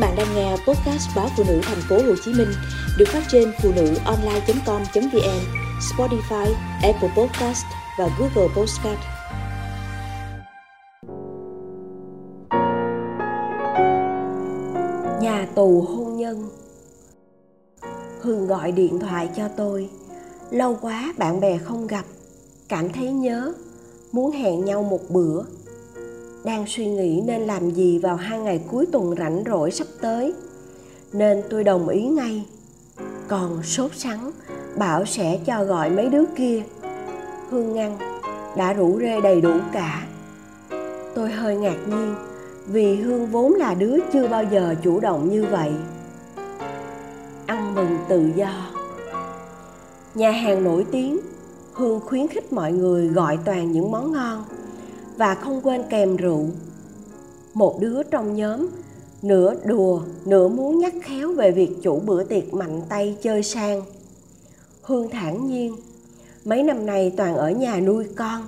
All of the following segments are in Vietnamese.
bạn đang nghe podcast báo phụ nữ thành phố Hồ Chí Minh được phát trên phụ nữ online.com.vn, Spotify, Apple Podcast và Google Podcast. Nhà tù hôn nhân. Hương gọi điện thoại cho tôi. Lâu quá bạn bè không gặp. Cảm thấy nhớ. Muốn hẹn nhau một bữa đang suy nghĩ nên làm gì vào hai ngày cuối tuần rảnh rỗi sắp tới. Nên tôi đồng ý ngay. Còn sốt sắng, bảo sẽ cho gọi mấy đứa kia. Hương ngăn đã rủ rê đầy đủ cả. Tôi hơi ngạc nhiên, vì hương vốn là đứa chưa bao giờ chủ động như vậy. Ăn mừng tự do. Nhà hàng nổi tiếng, hương khuyến khích mọi người gọi toàn những món ngon và không quên kèm rượu. Một đứa trong nhóm, nửa đùa, nửa muốn nhắc khéo về việc chủ bữa tiệc mạnh tay chơi sang. Hương thản nhiên, mấy năm nay toàn ở nhà nuôi con,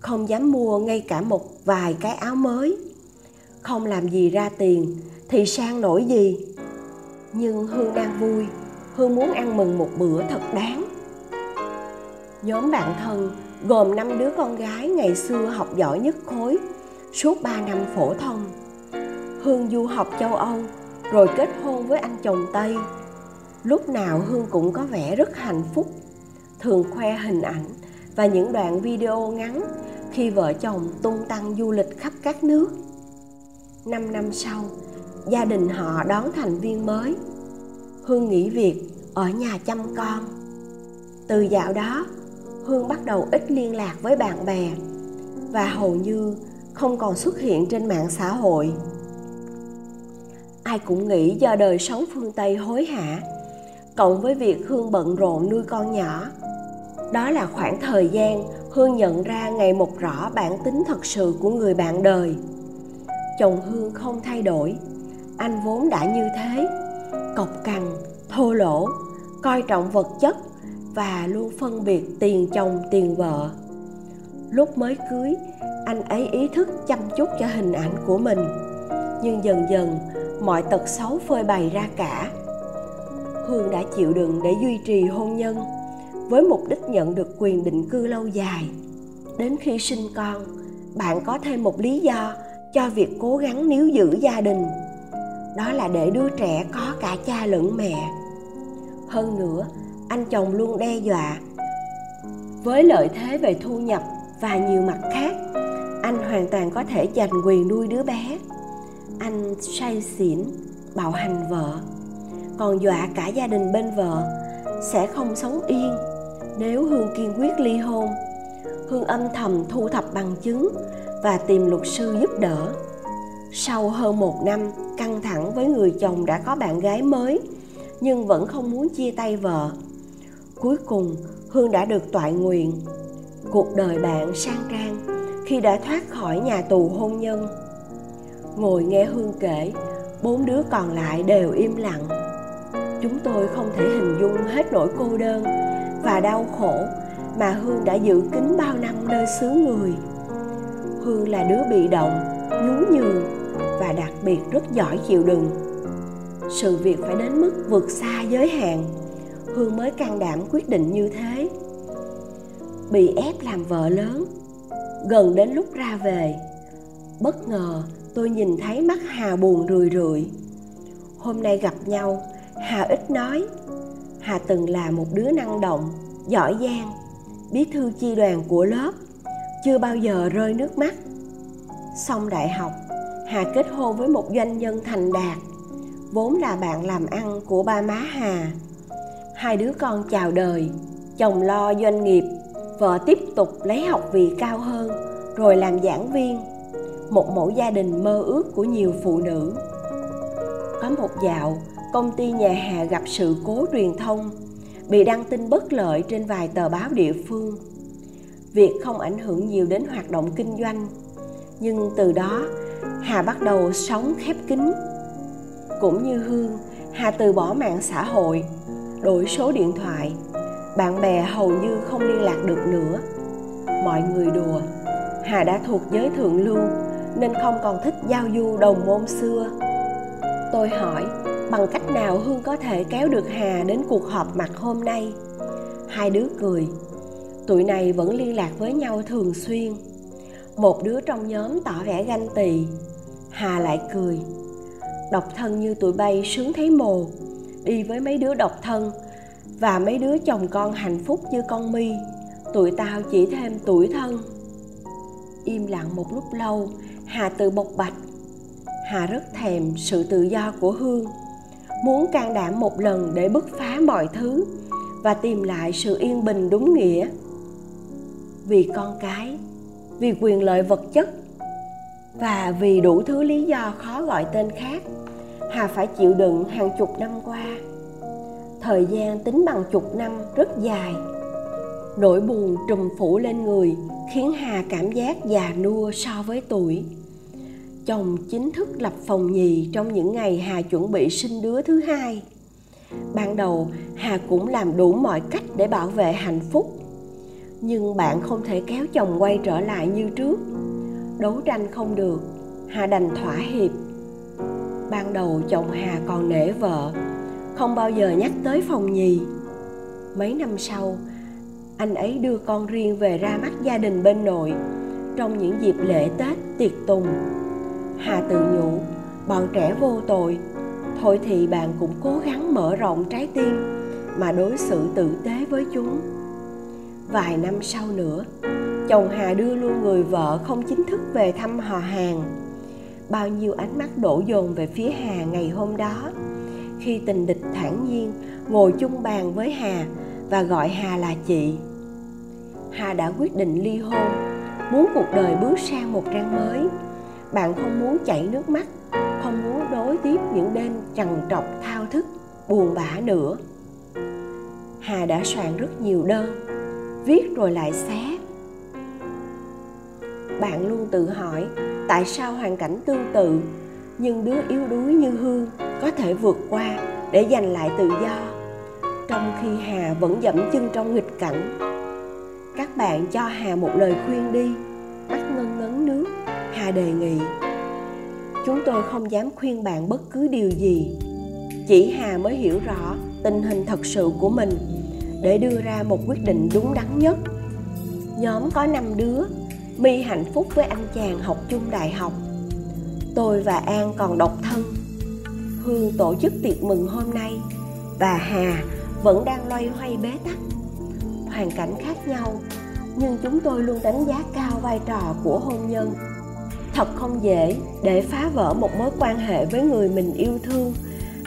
không dám mua ngay cả một vài cái áo mới. Không làm gì ra tiền thì sang nổi gì. Nhưng hương đang vui, hương muốn ăn mừng một bữa thật đáng. Nhóm bạn thân gồm năm đứa con gái ngày xưa học giỏi nhất khối suốt 3 năm phổ thông. Hương du học châu Âu rồi kết hôn với anh chồng Tây. Lúc nào Hương cũng có vẻ rất hạnh phúc, thường khoe hình ảnh và những đoạn video ngắn khi vợ chồng tung tăng du lịch khắp các nước. Năm năm sau, gia đình họ đón thành viên mới. Hương nghỉ việc ở nhà chăm con. Từ dạo đó, hương bắt đầu ít liên lạc với bạn bè và hầu như không còn xuất hiện trên mạng xã hội. Ai cũng nghĩ do đời sống phương tây hối hả, cộng với việc hương bận rộn nuôi con nhỏ. Đó là khoảng thời gian hương nhận ra ngày một rõ bản tính thật sự của người bạn đời. Chồng hương không thay đổi, anh vốn đã như thế cộc cằn, thô lỗ, coi trọng vật chất và luôn phân biệt tiền chồng, tiền vợ. Lúc mới cưới, anh ấy ý thức chăm chút cho hình ảnh của mình. Nhưng dần dần, mọi tật xấu phơi bày ra cả. Hương đã chịu đựng để duy trì hôn nhân, với mục đích nhận được quyền định cư lâu dài. Đến khi sinh con, bạn có thêm một lý do cho việc cố gắng níu giữ gia đình. Đó là để đứa trẻ có cả cha lẫn mẹ. Hơn nữa anh chồng luôn đe dọa. Với lợi thế về thu nhập và nhiều mặt khác, anh hoàn toàn có thể giành quyền nuôi đứa bé. Anh say xỉn, bạo hành vợ. Còn dọa cả gia đình bên vợ, sẽ không sống yên nếu hương kiên quyết ly hôn. Hương âm thầm thu thập bằng chứng và tìm luật sư giúp đỡ. Sau hơn một năm căng thẳng với người chồng đã có bạn gái mới, nhưng vẫn không muốn chia tay vợ cuối cùng, hương đã được toại nguyện. Cuộc đời bạn sang trang khi đã thoát khỏi nhà tù hôn nhân. Ngồi nghe hương kể, bốn đứa còn lại đều im lặng. Chúng tôi không thể hình dung hết nỗi cô đơn và đau khổ mà hương đã giữ kín bao năm nơi xứ người. Hương là đứa bị động nhún nhường và đặc biệt rất giỏi chịu đựng. Sự việc phải đến mức vượt xa giới hạn hương mới can đảm quyết định như thế. Bị ép làm vợ lớn, gần đến lúc ra về. Bất ngờ, tôi nhìn thấy mắt hà buồn rười rượi. Hôm nay gặp nhau, hà ít nói. Hà từng là một đứa năng động, giỏi giang, bí thư chi đoàn của lớp, chưa bao giờ rơi nước mắt. Xong đại học, hà kết hôn với một doanh nhân thành đạt, vốn là bạn làm ăn của ba má hà hai đứa con chào đời, chồng lo doanh nghiệp, vợ tiếp tục lấy học vị cao hơn, rồi làm giảng viên. Một mẫu gia đình mơ ước của nhiều phụ nữ. Có một dạo, công ty nhà hà gặp sự cố truyền thông, bị đăng tin bất lợi trên vài tờ báo địa phương. Việc không ảnh hưởng nhiều đến hoạt động kinh doanh, nhưng từ đó, hà bắt đầu sống khép kín. Cũng như hương, hà từ bỏ mạng xã hội đổi số điện thoại. Bạn bè hầu như không liên lạc được nữa. Mọi người đùa. Hà đã thuộc giới thượng lưu, nên không còn thích giao du đồng môn xưa. Tôi hỏi, bằng cách nào hương có thể kéo được hà đến cuộc họp mặt hôm nay? Hai đứa cười. Tụi này vẫn liên lạc với nhau thường xuyên. Một đứa trong nhóm tỏ vẻ ganh tị. Hà lại cười. Độc thân như tụi bay sướng thấy mồ đi với mấy đứa độc thân và mấy đứa chồng con hạnh phúc như con mi tụi tao chỉ thêm tuổi thân. Im lặng một lúc lâu, hà tự bộc bạch. Hà rất thèm sự tự do của hương, muốn can đảm một lần để bứt phá mọi thứ và tìm lại sự yên bình đúng nghĩa. Vì con cái, vì quyền lợi vật chất và vì đủ thứ lý do khó gọi tên khác hà phải chịu đựng hàng chục năm qua. Thời gian tính bằng chục năm rất dài. Nỗi buồn trùm phủ lên người, khiến hà cảm giác già nua so với tuổi. Chồng chính thức lập phòng nhì trong những ngày hà chuẩn bị sinh đứa thứ hai. Ban đầu, hà cũng làm đủ mọi cách để bảo vệ hạnh phúc. Nhưng bạn không thể kéo chồng quay trở lại như trước. Đấu tranh không được, hà đành thỏa hiệp ban đầu chồng hà còn nể vợ, không bao giờ nhắc tới phòng nhì. Mấy năm sau, anh ấy đưa con riêng về ra mắt gia đình bên nội. Trong những dịp lễ tết tiệc tùng, hà tự nhủ, bọn trẻ vô tội, thôi thì bạn cũng cố gắng mở rộng trái tim mà đối xử tử tế với chúng. Vài năm sau nữa, chồng hà đưa luôn người vợ không chính thức về thăm họ hàng bao nhiêu ánh mắt đổ dồn về phía hà ngày hôm đó. Khi tình địch thản nhiên, ngồi chung bàn với hà và gọi hà là chị. Hà đã quyết định ly hôn, muốn cuộc đời bước sang một trang mới. Bạn không muốn chảy nước mắt, không muốn đối tiếp những đêm trằn trọc thao thức, buồn bã nữa. Hà đã soạn rất nhiều đơn, viết rồi lại xé. Bạn luôn tự hỏi tại sao hoàn cảnh tương tự, nhưng đứa yếu đuối như hương có thể vượt qua để giành lại tự do? Trong khi hà vẫn dẫm chân trong nghịch cảnh, các bạn cho hà một lời khuyên đi. Mắt ngân ngấn nước, hà đề nghị. Chúng tôi không dám khuyên bạn bất cứ điều gì. Chỉ hà mới hiểu rõ tình hình thật sự của mình, để đưa ra một quyết định đúng đắn nhất. Nhóm có năm đứa my hạnh phúc với anh chàng học chung đại học. Tôi và an còn độc thân. Hương tổ chức tiệc mừng hôm nay và hà vẫn đang loay hoay bế tắc. Hoàn cảnh khác nhau, nhưng chúng tôi luôn đánh giá cao vai trò của hôn nhân. Thật không dễ để phá vỡ một mối quan hệ với người mình yêu thương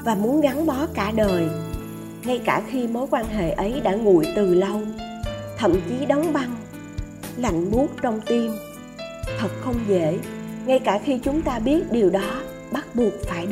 và muốn gắn bó cả đời, ngay cả khi mối quan hệ ấy đã nguội từ lâu, thậm chí đóng băng lạnh buốt trong tim. Thật không dễ, ngay cả khi chúng ta biết điều đó, bắt buộc phải đến.